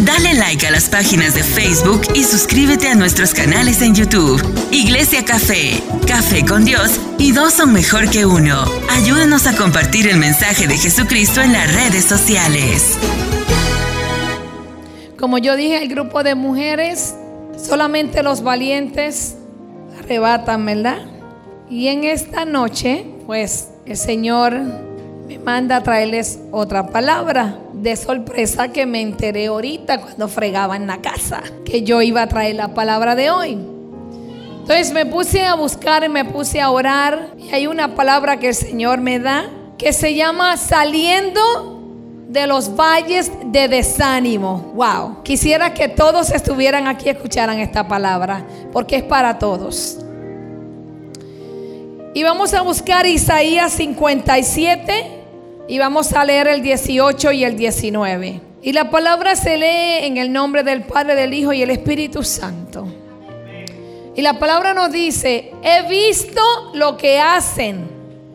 Dale like a las páginas de Facebook y suscríbete a nuestros canales en YouTube. Iglesia Café, Café con Dios y dos son mejor que uno. Ayúdanos a compartir el mensaje de Jesucristo en las redes sociales. Como yo dije, el grupo de mujeres, solamente los valientes arrebatan, ¿verdad? Y en esta noche, pues el Señor me manda a traerles otra palabra de sorpresa que me enteré ahorita cuando fregaba en la casa, que yo iba a traer la palabra de hoy. Entonces me puse a buscar y me puse a orar y hay una palabra que el Señor me da que se llama saliendo de los valles de desánimo. Wow. Quisiera que todos estuvieran aquí y escucharan esta palabra, porque es para todos. Y vamos a buscar Isaías 57 y vamos a leer el 18 y el 19. Y la palabra se lee en el nombre del Padre, del Hijo y el Espíritu Santo. Y la palabra nos dice, he visto lo que hacen.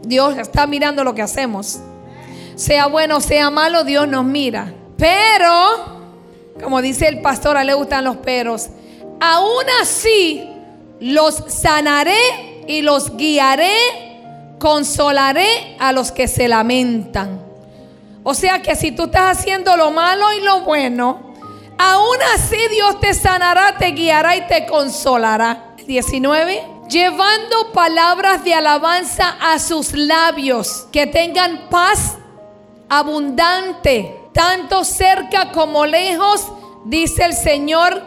Dios está mirando lo que hacemos sea bueno, sea malo, Dios nos mira. Pero, como dice el pastor, a le gustan los peros, aún así los sanaré y los guiaré, consolaré a los que se lamentan. O sea que si tú estás haciendo lo malo y lo bueno, aún así Dios te sanará, te guiará y te consolará. 19 llevando palabras de alabanza a sus labios, que tengan paz abundante, tanto cerca como lejos, dice el Señor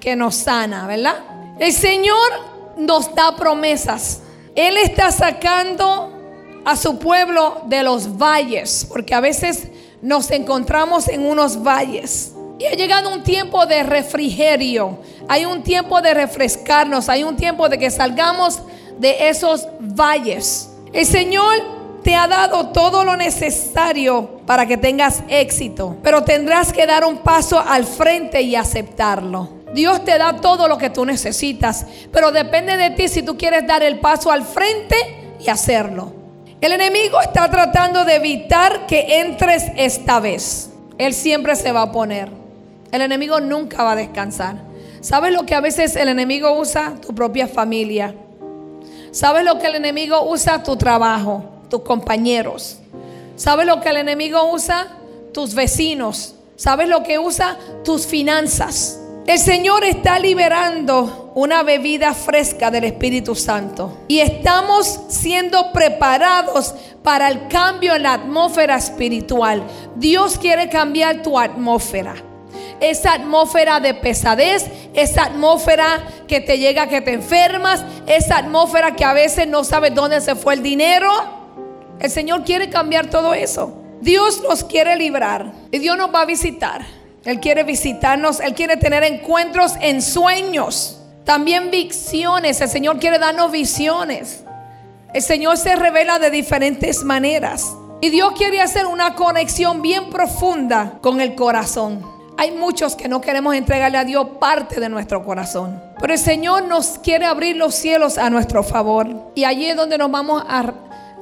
que nos sana, ¿verdad? El Señor nos da promesas. Él está sacando a su pueblo de los valles, porque a veces nos encontramos en unos valles. Y ha llegado un tiempo de refrigerio, hay un tiempo de refrescarnos, hay un tiempo de que salgamos de esos valles. El Señor te ha dado todo lo necesario para que tengas éxito, pero tendrás que dar un paso al frente y aceptarlo. Dios te da todo lo que tú necesitas, pero depende de ti si tú quieres dar el paso al frente y hacerlo. El enemigo está tratando de evitar que entres esta vez. Él siempre se va a poner. El enemigo nunca va a descansar. ¿Sabes lo que a veces el enemigo usa? Tu propia familia. ¿Sabes lo que el enemigo usa? Tu trabajo tus compañeros. ¿Sabes lo que el enemigo usa? Tus vecinos. ¿Sabes lo que usa? Tus finanzas. El Señor está liberando una bebida fresca del Espíritu Santo. Y estamos siendo preparados para el cambio en la atmósfera espiritual. Dios quiere cambiar tu atmósfera. Esa atmósfera de pesadez, esa atmósfera que te llega que te enfermas, esa atmósfera que a veces no sabes dónde se fue el dinero. El Señor quiere cambiar todo eso. Dios nos quiere librar y Dios nos va a visitar. Él quiere visitarnos, Él quiere tener encuentros en sueños, también visiones. El Señor quiere darnos visiones. El Señor se revela de diferentes maneras. Y Dios quiere hacer una conexión bien profunda con el corazón. Hay muchos que no queremos entregarle a Dios parte de nuestro corazón. Pero el Señor nos quiere abrir los cielos a nuestro favor. Y allí es donde nos vamos a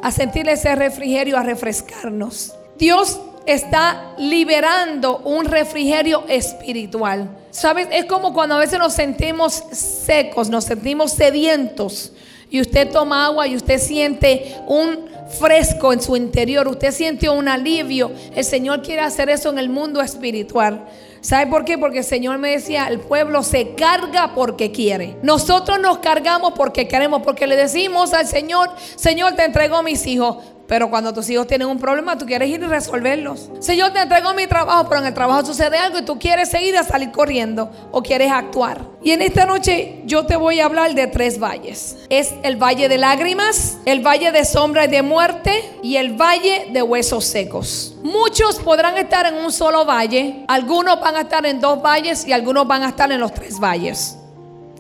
a sentir ese refrigerio, a refrescarnos. Dios está liberando un refrigerio espiritual. ¿Sabes? Es como cuando a veces nos sentimos secos, nos sentimos sedientos. Y usted toma agua y usted siente un fresco en su interior, usted siente un alivio. El Señor quiere hacer eso en el mundo espiritual. ¿Sabe por qué? Porque el Señor me decía, el pueblo se carga porque quiere. Nosotros nos cargamos porque queremos, porque le decimos al Señor, Señor, te entrego mis hijos. Pero cuando tus hijos tienen un problema, tú quieres ir y resolverlos. Señor, te entrego mi trabajo, pero en el trabajo sucede algo y tú quieres seguir a salir corriendo o quieres actuar. Y en esta noche yo te voy a hablar de tres valles. Es el valle de lágrimas, el valle de sombra de muerte y el valle de huesos secos. Muchos podrán estar en un solo valle, algunos van a estar en dos valles y algunos van a estar en los tres valles.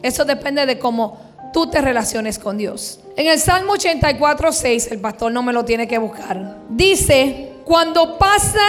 Eso depende de cómo tú te relaciones con Dios. En el Salmo 84, 6, el pastor no me lo tiene que buscar. Dice, cuando pasa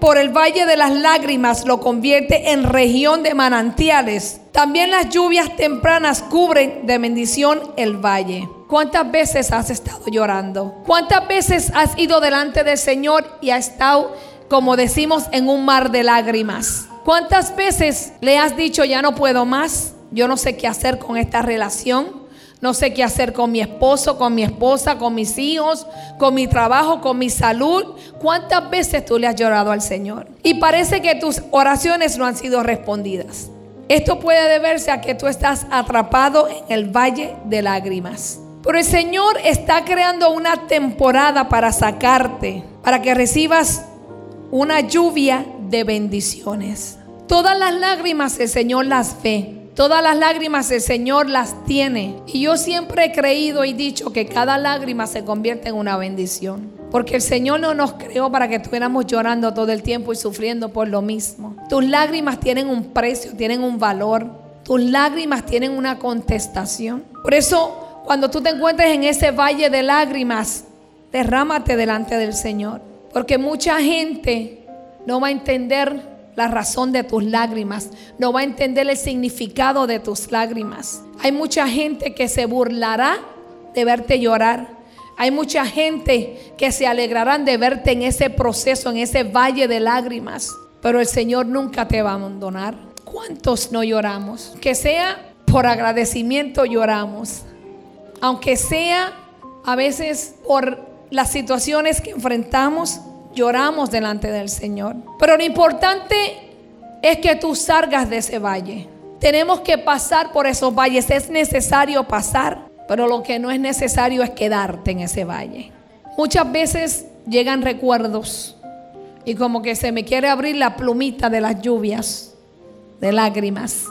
por el valle de las lágrimas, lo convierte en región de manantiales. También las lluvias tempranas cubren de bendición el valle. ¿Cuántas veces has estado llorando? ¿Cuántas veces has ido delante del Señor y has estado, como decimos, en un mar de lágrimas? ¿Cuántas veces le has dicho ya no puedo más? Yo no sé qué hacer con esta relación. No sé qué hacer con mi esposo, con mi esposa, con mis hijos, con mi trabajo, con mi salud. ¿Cuántas veces tú le has llorado al Señor? Y parece que tus oraciones no han sido respondidas. Esto puede deberse a que tú estás atrapado en el valle de lágrimas. Pero el Señor está creando una temporada para sacarte, para que recibas una lluvia de bendiciones. Todas las lágrimas el Señor las ve. Todas las lágrimas el Señor las tiene. Y yo siempre he creído y dicho que cada lágrima se convierte en una bendición. Porque el Señor no nos creó para que estuviéramos llorando todo el tiempo y sufriendo por lo mismo. Tus lágrimas tienen un precio, tienen un valor. Tus lágrimas tienen una contestación. Por eso, cuando tú te encuentres en ese valle de lágrimas, derrámate delante del Señor. Porque mucha gente no va a entender la razón de tus lágrimas, no va a entender el significado de tus lágrimas. Hay mucha gente que se burlará de verte llorar. Hay mucha gente que se alegrarán de verte en ese proceso, en ese valle de lágrimas. Pero el Señor nunca te va a abandonar. ¿Cuántos no lloramos? Que sea por agradecimiento lloramos. Aunque sea a veces por las situaciones que enfrentamos, lloramos delante del Señor. Pero lo importante es que tú salgas de ese valle. Tenemos que pasar por esos valles. Es necesario pasar, pero lo que no es necesario es quedarte en ese valle. Muchas veces llegan recuerdos y como que se me quiere abrir la plumita de las lluvias, de lágrimas.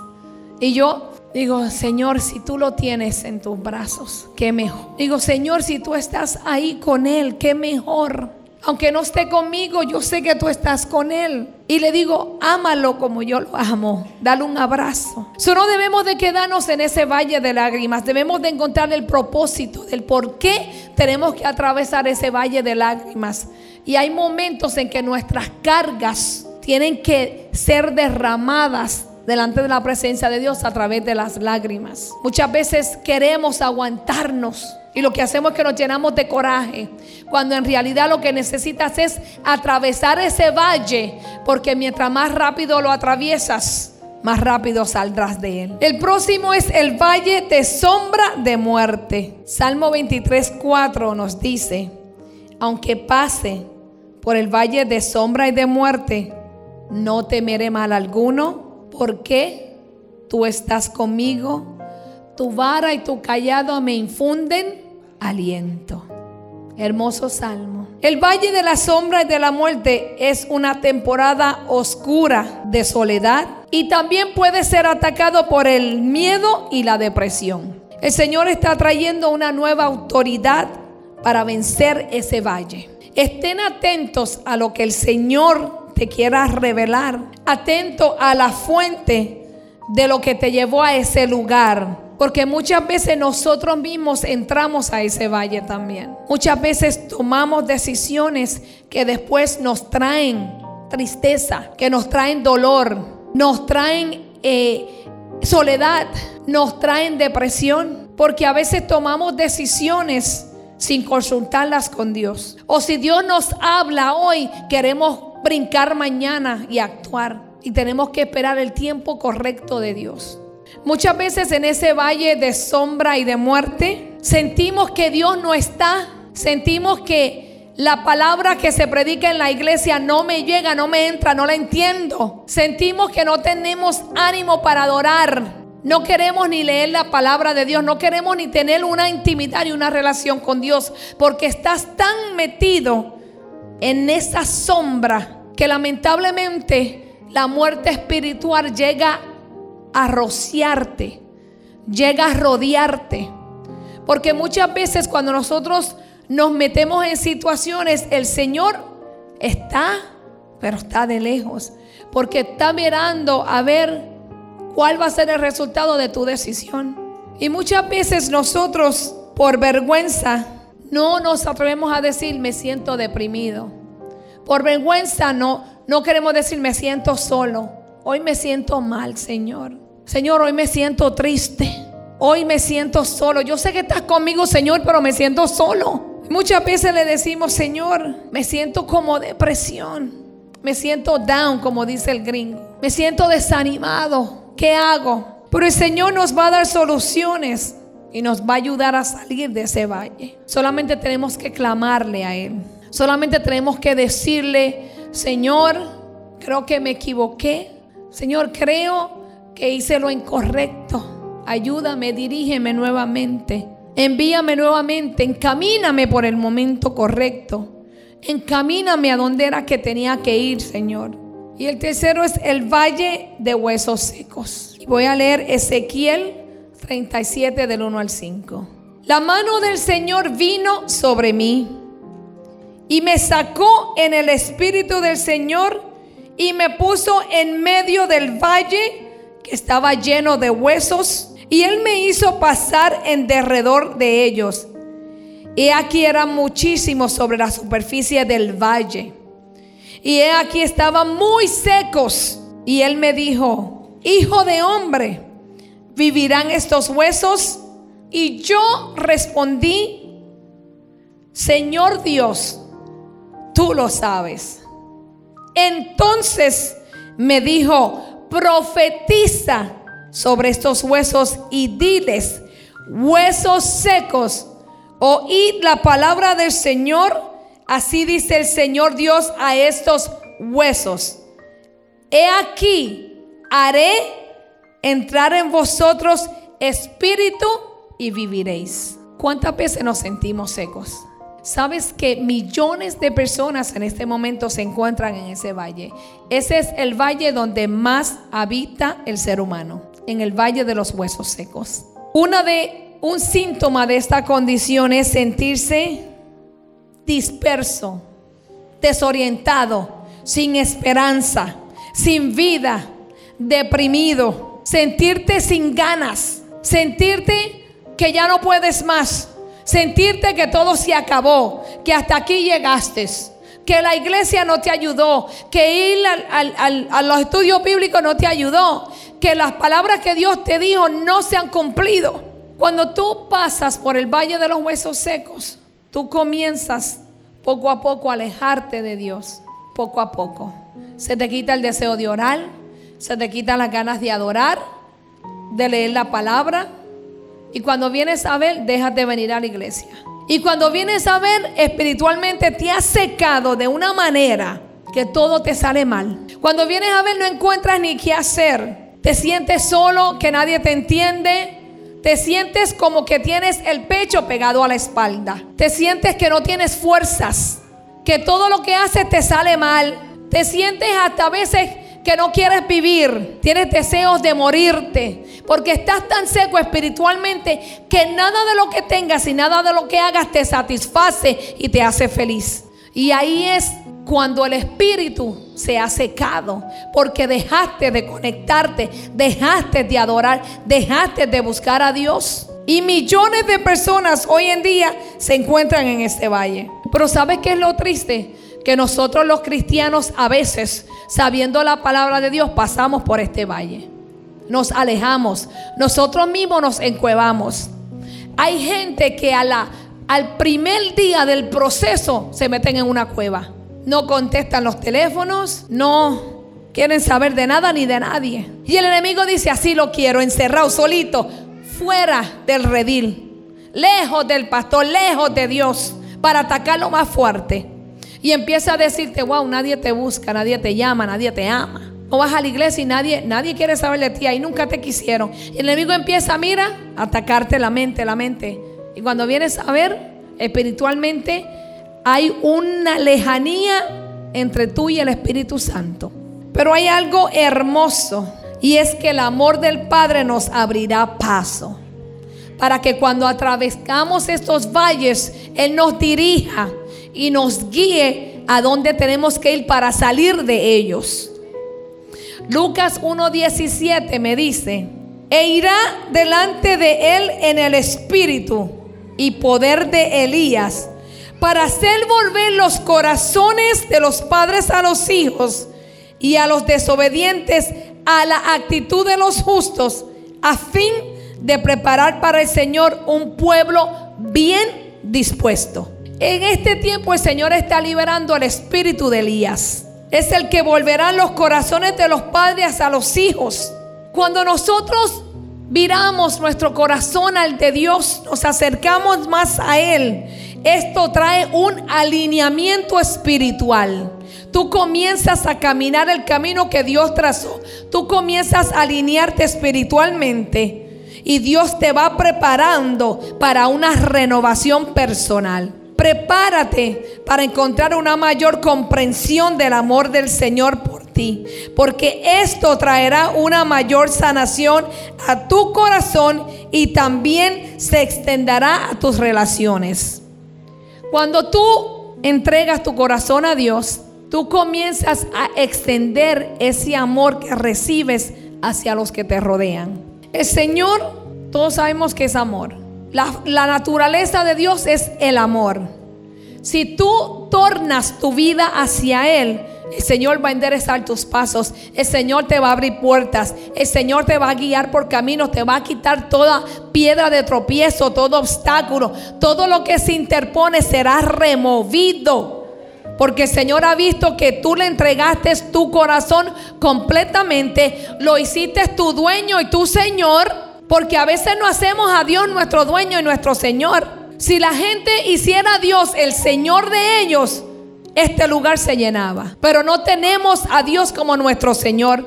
Y yo digo, Señor, si tú lo tienes en tus brazos, qué mejor. Digo, Señor, si tú estás ahí con Él, qué mejor. Aunque no esté conmigo, yo sé que tú estás con Él. Y le digo, ámalo como yo lo amo. Dale un abrazo. Solo debemos de quedarnos en ese valle de lágrimas. Debemos de encontrar el propósito del por qué tenemos que atravesar ese valle de lágrimas. Y hay momentos en que nuestras cargas tienen que ser derramadas delante de la presencia de Dios a través de las lágrimas. Muchas veces queremos aguantarnos y lo que hacemos es que nos llenamos de coraje, cuando en realidad lo que necesitas es atravesar ese valle, porque mientras más rápido lo atraviesas, más rápido saldrás de él. El próximo es el valle de sombra de muerte. Salmo 23, 4 nos dice, aunque pase por el valle de sombra y de muerte, no temeré mal alguno, porque tú estás conmigo tu vara y tu callado me infunden aliento. Hermoso salmo. El valle de la sombra y de la muerte es una temporada oscura de soledad y también puede ser atacado por el miedo y la depresión. El Señor está trayendo una nueva autoridad para vencer ese valle. Estén atentos a lo que el Señor te quiera revelar. Atento a la fuente de lo que te llevó a ese lugar porque muchas veces nosotros mismos entramos a ese valle también. Muchas veces tomamos decisiones que después nos traen tristeza, que nos traen dolor, nos traen eh, soledad, nos traen depresión. Porque a veces tomamos decisiones sin consultarlas con Dios. O si Dios nos habla hoy, queremos brincar mañana y actuar. Y tenemos que esperar el tiempo correcto de Dios. Muchas veces en ese valle de sombra y de muerte sentimos que Dios no está, sentimos que la palabra que se predica en la iglesia no me llega, no me entra, no la entiendo. Sentimos que no tenemos ánimo para adorar. No queremos ni leer la palabra de Dios, no queremos ni tener una intimidad y una relación con Dios, porque estás tan metido en esa sombra que lamentablemente la muerte espiritual llega a rociarte, llega a rodearte. Porque muchas veces cuando nosotros nos metemos en situaciones, el Señor está, pero está de lejos. Porque está mirando a ver cuál va a ser el resultado de tu decisión. Y muchas veces nosotros, por vergüenza, no nos atrevemos a decir me siento deprimido. Por vergüenza no, no queremos decir me siento solo. Hoy me siento mal, Señor. Señor, hoy me siento triste. Hoy me siento solo. Yo sé que estás conmigo, Señor, pero me siento solo. Muchas veces le decimos, Señor, me siento como depresión. Me siento down, como dice el gringo. Me siento desanimado. ¿Qué hago? Pero el Señor nos va a dar soluciones y nos va a ayudar a salir de ese valle. Solamente tenemos que clamarle a Él. Solamente tenemos que decirle, Señor, creo que me equivoqué. Señor, creo que hice lo incorrecto. Ayúdame, dirígeme nuevamente. Envíame nuevamente, encamíname por el momento correcto. Encamíname a donde era que tenía que ir, Señor. Y el tercero es el valle de huesos secos. Voy a leer Ezequiel 37 del 1 al 5. La mano del Señor vino sobre mí y me sacó en el espíritu del Señor y me puso en medio del valle que estaba lleno de huesos y él me hizo pasar en derredor de ellos. Y aquí eran muchísimos sobre la superficie del valle. Y aquí estaban muy secos. Y él me dijo, hijo de hombre, ¿vivirán estos huesos? Y yo respondí, Señor Dios, tú lo sabes. Entonces me dijo, profetiza sobre estos huesos y diles, huesos secos, oíd la palabra del Señor. Así dice el Señor Dios a estos huesos. He aquí, haré entrar en vosotros espíritu y viviréis. ¿Cuántas veces nos sentimos secos? Sabes que millones de personas en este momento se encuentran en ese valle. Ese es el valle donde más habita el ser humano en el valle de los huesos secos. Una de un síntoma de esta condición es sentirse disperso, desorientado, sin esperanza, sin vida, deprimido, sentirte sin ganas, sentirte que ya no puedes más, sentirte que todo se acabó, que hasta aquí llegaste que la iglesia no te ayudó, que ir a los estudios bíblicos no te ayudó, que las palabras que Dios te dijo no se han cumplido. Cuando tú pasas por el valle de los huesos secos, tú comienzas poco a poco a alejarte de Dios, poco a poco. Se te quita el deseo de orar, se te quitan las ganas de adorar, de leer la palabra. Y cuando vienes a ver, déjate de venir a la iglesia. Y cuando vienes a ver, espiritualmente te has secado de una manera que todo te sale mal. Cuando vienes a ver, no encuentras ni qué hacer. Te sientes solo, que nadie te entiende. Te sientes como que tienes el pecho pegado a la espalda. Te sientes que no tienes fuerzas. Que todo lo que haces te sale mal. Te sientes hasta a veces que no quieres vivir, tienes deseos de morirte, porque estás tan seco espiritualmente que nada de lo que tengas y nada de lo que hagas te satisface y te hace feliz. Y ahí es cuando el espíritu se ha secado, porque dejaste de conectarte, dejaste de adorar, dejaste de buscar a Dios. Y millones de personas hoy en día se encuentran en este valle. Pero ¿sabes qué es lo triste? Que nosotros los cristianos a veces sabiendo la palabra de Dios, pasamos por este valle. Nos alejamos. Nosotros mismos nos encuevamos. Hay gente que a al primer día del proceso se meten en una cueva. No contestan los teléfonos, no quieren saber de nada ni de nadie. Y el enemigo dice, así lo quiero, encerrado, solito, fuera del redil, lejos del pastor, lejos de Dios, para atacarlo más fuerte. Y empieza a decirte, wow, nadie te busca, nadie te llama, nadie te ama. No vas a la iglesia y nadie, nadie quiere saber de ti, ahí nunca te quisieron. Y el enemigo empieza, mira, a atacarte la mente, la mente. Y cuando vienes a ver, espiritualmente, hay una lejanía entre tú y el Espíritu Santo. Pero hay algo hermoso y es que el amor del Padre nos abrirá paso para que cuando atravesamos estos valles, Él nos dirija y nos guíe a dónde tenemos que ir para salir de ellos. Lucas 1.17 me dice, e irá delante de él en el espíritu y poder de Elías para hacer volver los corazones de los padres a los hijos y a los desobedientes a la actitud de los justos, a fin de preparar para el Señor un pueblo bien dispuesto. En este tiempo el Señor está liberando el espíritu de Elías. es el que volverá los corazones de los padres a los hijos. Cuando nosotros viramos nuestro corazón al de Dios, nos acercamos más a Él, esto trae un alineamiento espiritual. Tú comienzas a caminar el camino que Dios trazó. Tú comienzas a alinearte espiritualmente y Dios te va preparando para una renovación personal. Prepárate para encontrar una mayor comprensión del amor del Señor por ti, porque esto traerá una mayor sanación a tu corazón y también se extenderá a tus relaciones. Cuando tú entregas tu corazón a Dios, tú comienzas a extender ese amor que recibes hacia los que te rodean. El Señor, todos sabemos que es amor. La, naturaleza de Dios es el amor. Si tú tornas tu vida hacia Él, el Señor va a enderezar tus pasos. El Señor te va a abrir puertas. El Señor te va a guiar por caminos. Te va a quitar toda piedra de tropiezo, todo obstáculo. Todo lo que se interpone será removido. Porque el Señor ha visto que tú le entregaste tu corazón completamente. Lo hiciste tu dueño y tu Señor. Porque a veces no hacemos a Dios nuestro dueño y nuestro Señor. Si la gente hiciera a Dios el Señor de ellos, este lugar se llenaba. Pero no tenemos a Dios como nuestro Señor.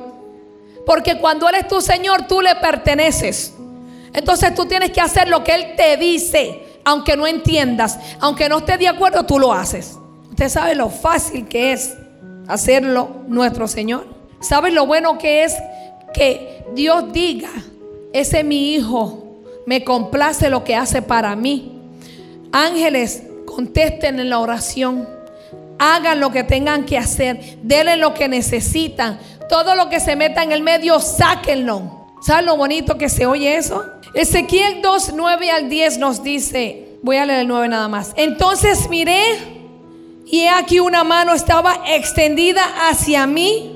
Porque cuando Él es tu Señor, tú le perteneces. Entonces tú tienes que hacer lo que Él te dice. Aunque no entiendas, aunque no estés de acuerdo, tú lo haces. Usted sabe lo fácil que es hacerlo nuestro Señor. ¿Sabe lo bueno que es que Dios diga ese es mi hijo, me complace lo que hace para mí. Ángeles, contesten en la oración. Hagan lo que tengan que hacer. Denle lo que necesitan. Todo lo que se meta en el medio, sáquenlo. ¿Saben lo bonito que se oye eso? Ezequiel 2, 9 al 10 nos dice, voy a leer el 9 nada más. Entonces miré y aquí una mano estaba extendida hacia mí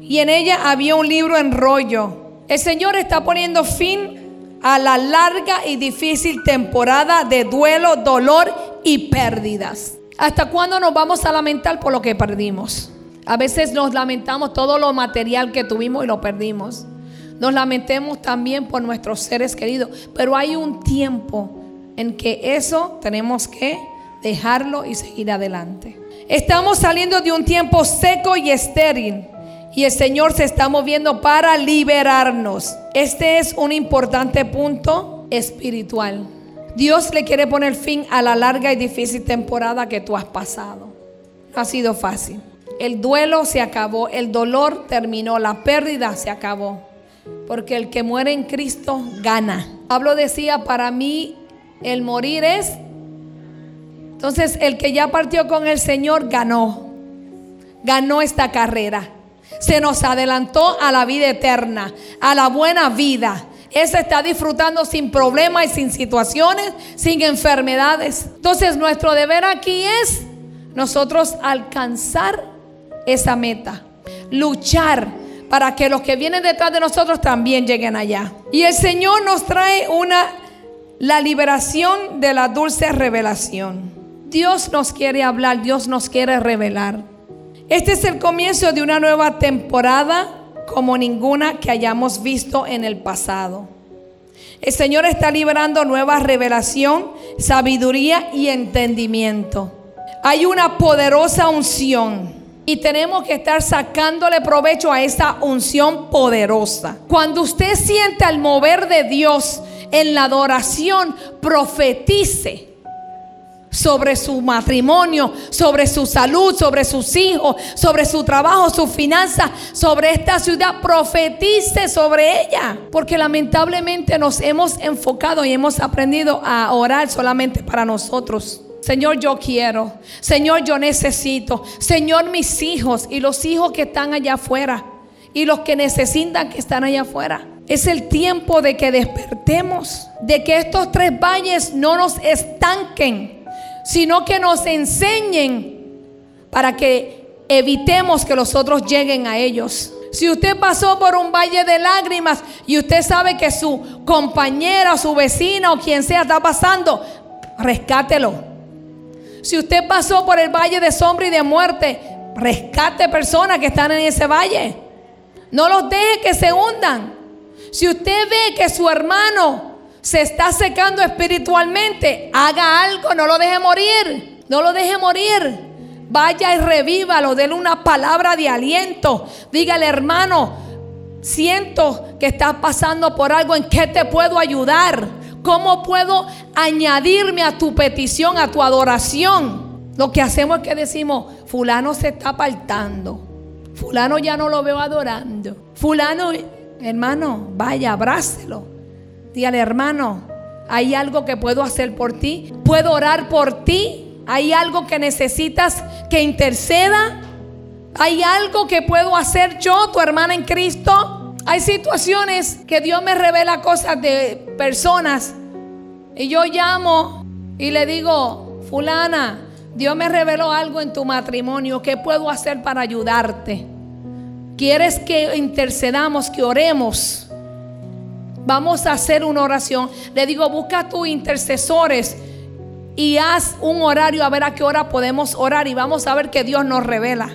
y en ella había un libro en rollo el Señor está poniendo fin a la larga y difícil temporada de duelo, dolor y pérdidas. ¿Hasta cuándo nos vamos a lamentar por lo que perdimos? A veces nos lamentamos todo lo material que tuvimos y lo perdimos. Nos lamentemos también por nuestros seres queridos. Pero hay un tiempo en que eso tenemos que dejarlo y seguir adelante. Estamos saliendo de un tiempo seco y estéril y el Señor se está moviendo para liberarnos. Este es un importante punto espiritual. Dios le quiere poner fin a la larga y difícil temporada que tú has pasado. No ha sido fácil. El duelo se acabó, el dolor terminó, la pérdida se acabó. Porque el que muere en Cristo gana. Pablo decía, para mí el morir es... Entonces el que ya partió con el Señor ganó. Ganó esta carrera se nos adelantó a la vida eterna, a la buena vida. Ese está disfrutando sin problemas y sin situaciones, sin enfermedades. Entonces nuestro deber aquí es nosotros alcanzar esa meta, luchar para que los que vienen detrás de nosotros también lleguen allá. Y el Señor nos trae una la liberación de la dulce revelación. Dios nos quiere hablar, Dios nos quiere revelar. Este es el comienzo de una nueva temporada como ninguna que hayamos visto en el pasado. El Señor está liberando nueva revelación, sabiduría y entendimiento. Hay una poderosa unción y tenemos que estar sacándole provecho a esa unción poderosa. Cuando usted sienta el mover de Dios en la adoración, profetice sobre su matrimonio, sobre su salud, sobre sus hijos, sobre su trabajo, su finanza, sobre esta ciudad. Profetice sobre ella. Porque lamentablemente nos hemos enfocado y hemos aprendido a orar solamente para nosotros. Señor, yo quiero. Señor, yo necesito. Señor, mis hijos y los hijos que están allá afuera y los que necesitan que están allá afuera. Es el tiempo de que despertemos, de que estos tres valles no nos estanquen, sino que nos enseñen para que evitemos que los otros lleguen a ellos. Si usted pasó por un valle de lágrimas y usted sabe que su compañera, su vecina o quien sea está pasando, rescátelo. Si usted pasó por el valle de sombra y de muerte, Rescate personas que están en ese valle. No los deje que se hundan. Si usted ve que su hermano se está secando espiritualmente, haga algo, no lo deje morir. No lo deje morir. Vaya y revívalo, déle una palabra de aliento. Dígale, hermano, siento que estás pasando por algo, ¿en qué te puedo ayudar? ¿Cómo puedo añadirme a tu petición, a tu adoración? Lo que hacemos es que decimos, fulano se está apartando. Fulano ya no lo veo adorando. Fulano, hermano, vaya, abrácelo. Dígale, hermano, hay algo que puedo hacer por ti. Puedo orar por ti. Hay algo que necesitas que interceda. Hay algo que puedo hacer yo, tu hermana en Cristo. Hay situaciones que Dios me revela cosas de personas y yo llamo y le digo, fulana, Dios me reveló algo en tu matrimonio. ¿Qué puedo hacer para ayudarte? ¿Quieres que intercedamos, que oremos? Vamos a hacer una oración. Le digo, busca tus intercesores y haz un horario a ver a qué hora podemos orar y vamos a ver que Dios nos revela.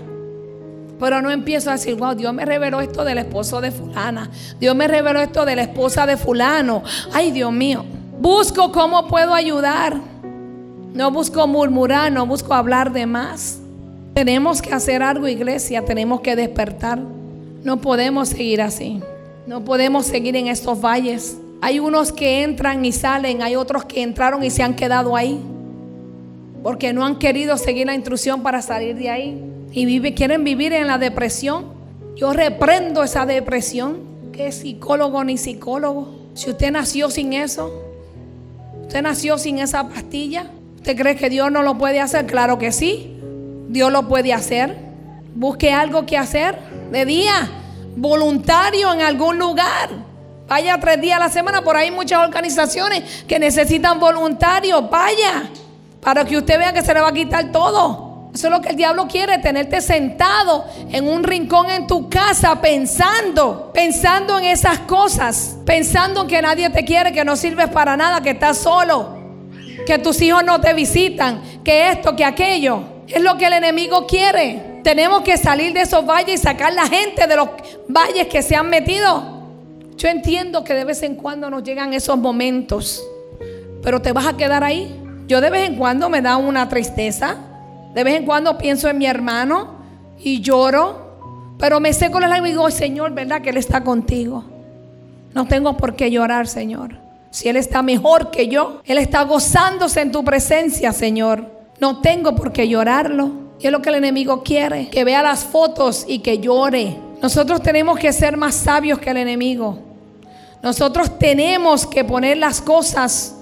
Pero no empiezo a decir, wow, Dios me reveló esto del esposo de fulana. Dios me reveló esto de la esposa de fulano. Ay, Dios mío. Busco cómo puedo ayudar. No busco murmurar, no busco hablar de más. Tenemos que hacer algo, iglesia. Tenemos que despertar. No podemos seguir así. No podemos seguir en estos valles. Hay unos que entran y salen, hay otros que entraron y se han quedado ahí. Porque no han querido seguir la instrucción para salir de ahí. Y quieren vivir en la depresión. Yo reprendo esa depresión. Que psicólogo ni psicólogo. Si usted nació sin eso, usted nació sin esa pastilla. ¿Usted cree que Dios no lo puede hacer? Claro que sí. Dios lo puede hacer. Busque algo que hacer de día. Voluntario en algún lugar. Vaya tres días a la semana. Por ahí hay muchas organizaciones que necesitan voluntarios. Vaya. Para que usted vea que se le va a quitar todo. Eso es lo que el diablo quiere, tenerte sentado en un rincón en tu casa pensando, pensando en esas cosas, pensando en que nadie te quiere, que no sirves para nada, que estás solo, que tus hijos no te visitan, que esto, que aquello. Es lo que el enemigo quiere. Tenemos que salir de esos valles y sacar la gente de los valles que se han metido. Yo entiendo que de vez en cuando nos llegan esos momentos, pero te vas a quedar ahí. Yo de vez en cuando me da una tristeza. De vez en cuando pienso en mi hermano y lloro, pero me seco la lágrimas y digo, Señor, ¿verdad que Él está contigo? No tengo por qué llorar, Señor. Si Él está mejor que yo, Él está gozándose en tu presencia, Señor. No tengo por qué llorarlo. Y es lo que el enemigo quiere, que vea las fotos y que llore. Nosotros tenemos que ser más sabios que el enemigo. Nosotros tenemos que poner las cosas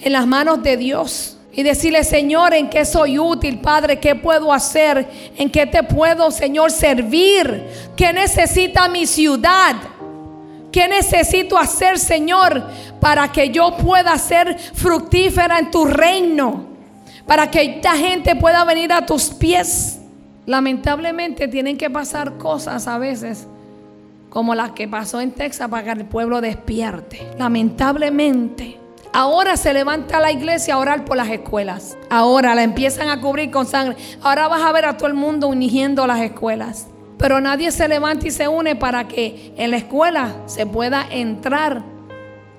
en las manos de Dios. Y decirle, Señor, ¿en qué soy útil, Padre? ¿Qué puedo hacer? ¿En qué te puedo, Señor, servir? ¿Qué necesita mi ciudad? ¿Qué necesito hacer, Señor, para que yo pueda ser fructífera en tu reino? Para que esta gente pueda venir a tus pies. Lamentablemente tienen que pasar cosas a veces como las que pasó en Texas para que el pueblo despierte. Lamentablemente. Ahora se levanta la iglesia a orar por las escuelas. Ahora la empiezan a cubrir con sangre. Ahora vas a ver a todo el mundo uniendo las escuelas. Pero nadie se levanta y se une para que en la escuela se pueda entrar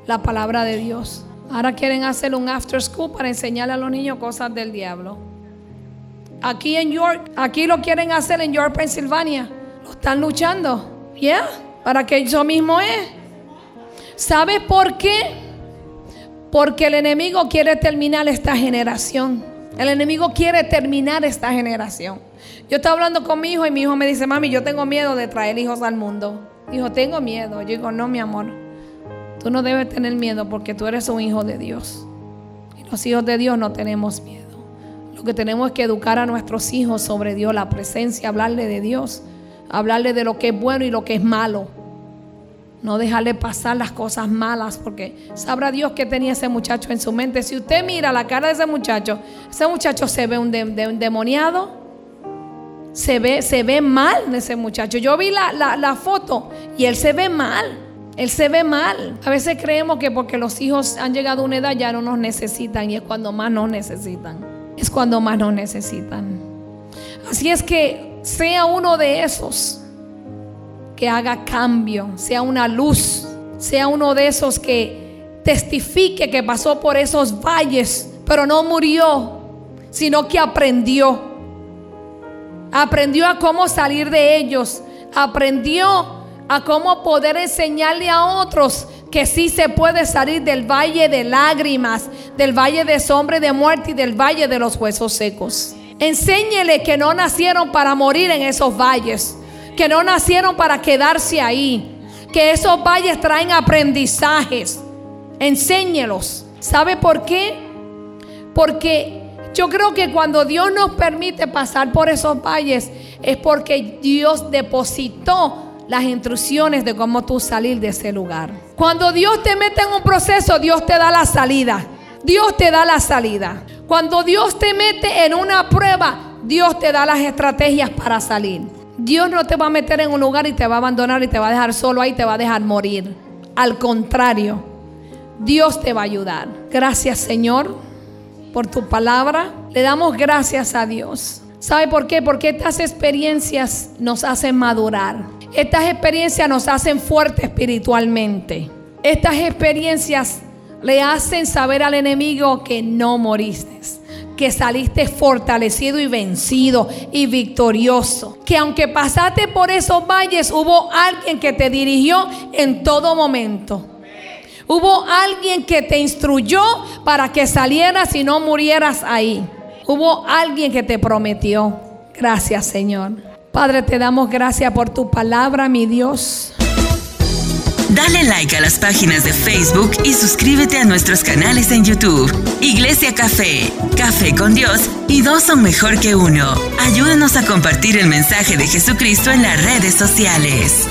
la palabra de Dios. Ahora quieren hacer un after school para enseñarle a los niños cosas del diablo. Aquí en York, aquí lo quieren hacer en York, Pensilvania. Lo están luchando. ¿Ya? Para que eso mismo es. ¿Sabe por qué? Porque el enemigo quiere terminar esta generación. El enemigo quiere terminar esta generación. Yo estaba hablando con mi hijo y mi hijo me dice, mami, yo tengo miedo de traer hijos al mundo. Dijo, tengo miedo. Yo digo, no, mi amor. Tú no debes tener miedo porque tú eres un hijo de Dios. Y los hijos de Dios no tenemos miedo. Lo que tenemos es que educar a nuestros hijos sobre Dios, la presencia, hablarle de Dios, hablarle de lo que es bueno y lo que es malo. No dejarle pasar las cosas malas, porque sabrá Dios que tenía ese muchacho en su mente. Si usted mira la cara de ese muchacho, ese muchacho se ve un, de, de, un demoniado, se ve, se ve mal ese muchacho. Yo vi la, la foto y él se ve mal. Él se ve mal. A veces creemos que porque los hijos han llegado a una edad ya no nos necesitan y es cuando más nos necesitan. Es cuando más nos necesitan. Así es que sea uno de esos que haga cambio, sea una luz, sea uno de esos que testifique que pasó por esos valles, pero no murió, sino que aprendió. Aprendió a cómo salir de ellos, aprendió a cómo poder enseñarle a otros que sí se puede salir del valle de lágrimas, del valle de sombra y de muerte y del valle de los huesos secos. Enséñele que no nacieron para morir en esos valles, que no nacieron para quedarse ahí, que esos valles traen aprendizajes. Enséñelos. ¿Sabe por qué? Porque yo creo que cuando Dios nos permite pasar por esos valles es porque Dios depositó las instrucciones de cómo tú salir de ese lugar. Cuando Dios te mete en un proceso, Dios te da la salida. Dios te da la salida. Cuando Dios te mete en una prueba, Dios te da las estrategias para salir. Dios no te va a meter en un lugar y te va a abandonar y te va a dejar solo ahí, te va a dejar morir. Al contrario, Dios te va a ayudar. Gracias Señor por tu palabra. Le damos gracias a Dios. ¿Sabe por qué? Porque estas experiencias nos hacen madurar. Estas experiencias nos hacen fuertes espiritualmente. Estas experiencias le hacen saber al enemigo que no moriste, que saliste fortalecido y vencido y victorioso. Que aunque pasaste por esos valles, hubo alguien que te dirigió en todo momento. Hubo alguien que te instruyó para que salieras y no murieras ahí. Hubo alguien que te prometió. Gracias, Señor. Padre, te damos gracias por tu palabra, mi Dios. Dale like a las páginas de Facebook y suscríbete a nuestros canales en YouTube. Iglesia Café, Café con Dios y dos son mejor que uno. Ayúdanos a compartir el mensaje de Jesucristo en las redes sociales.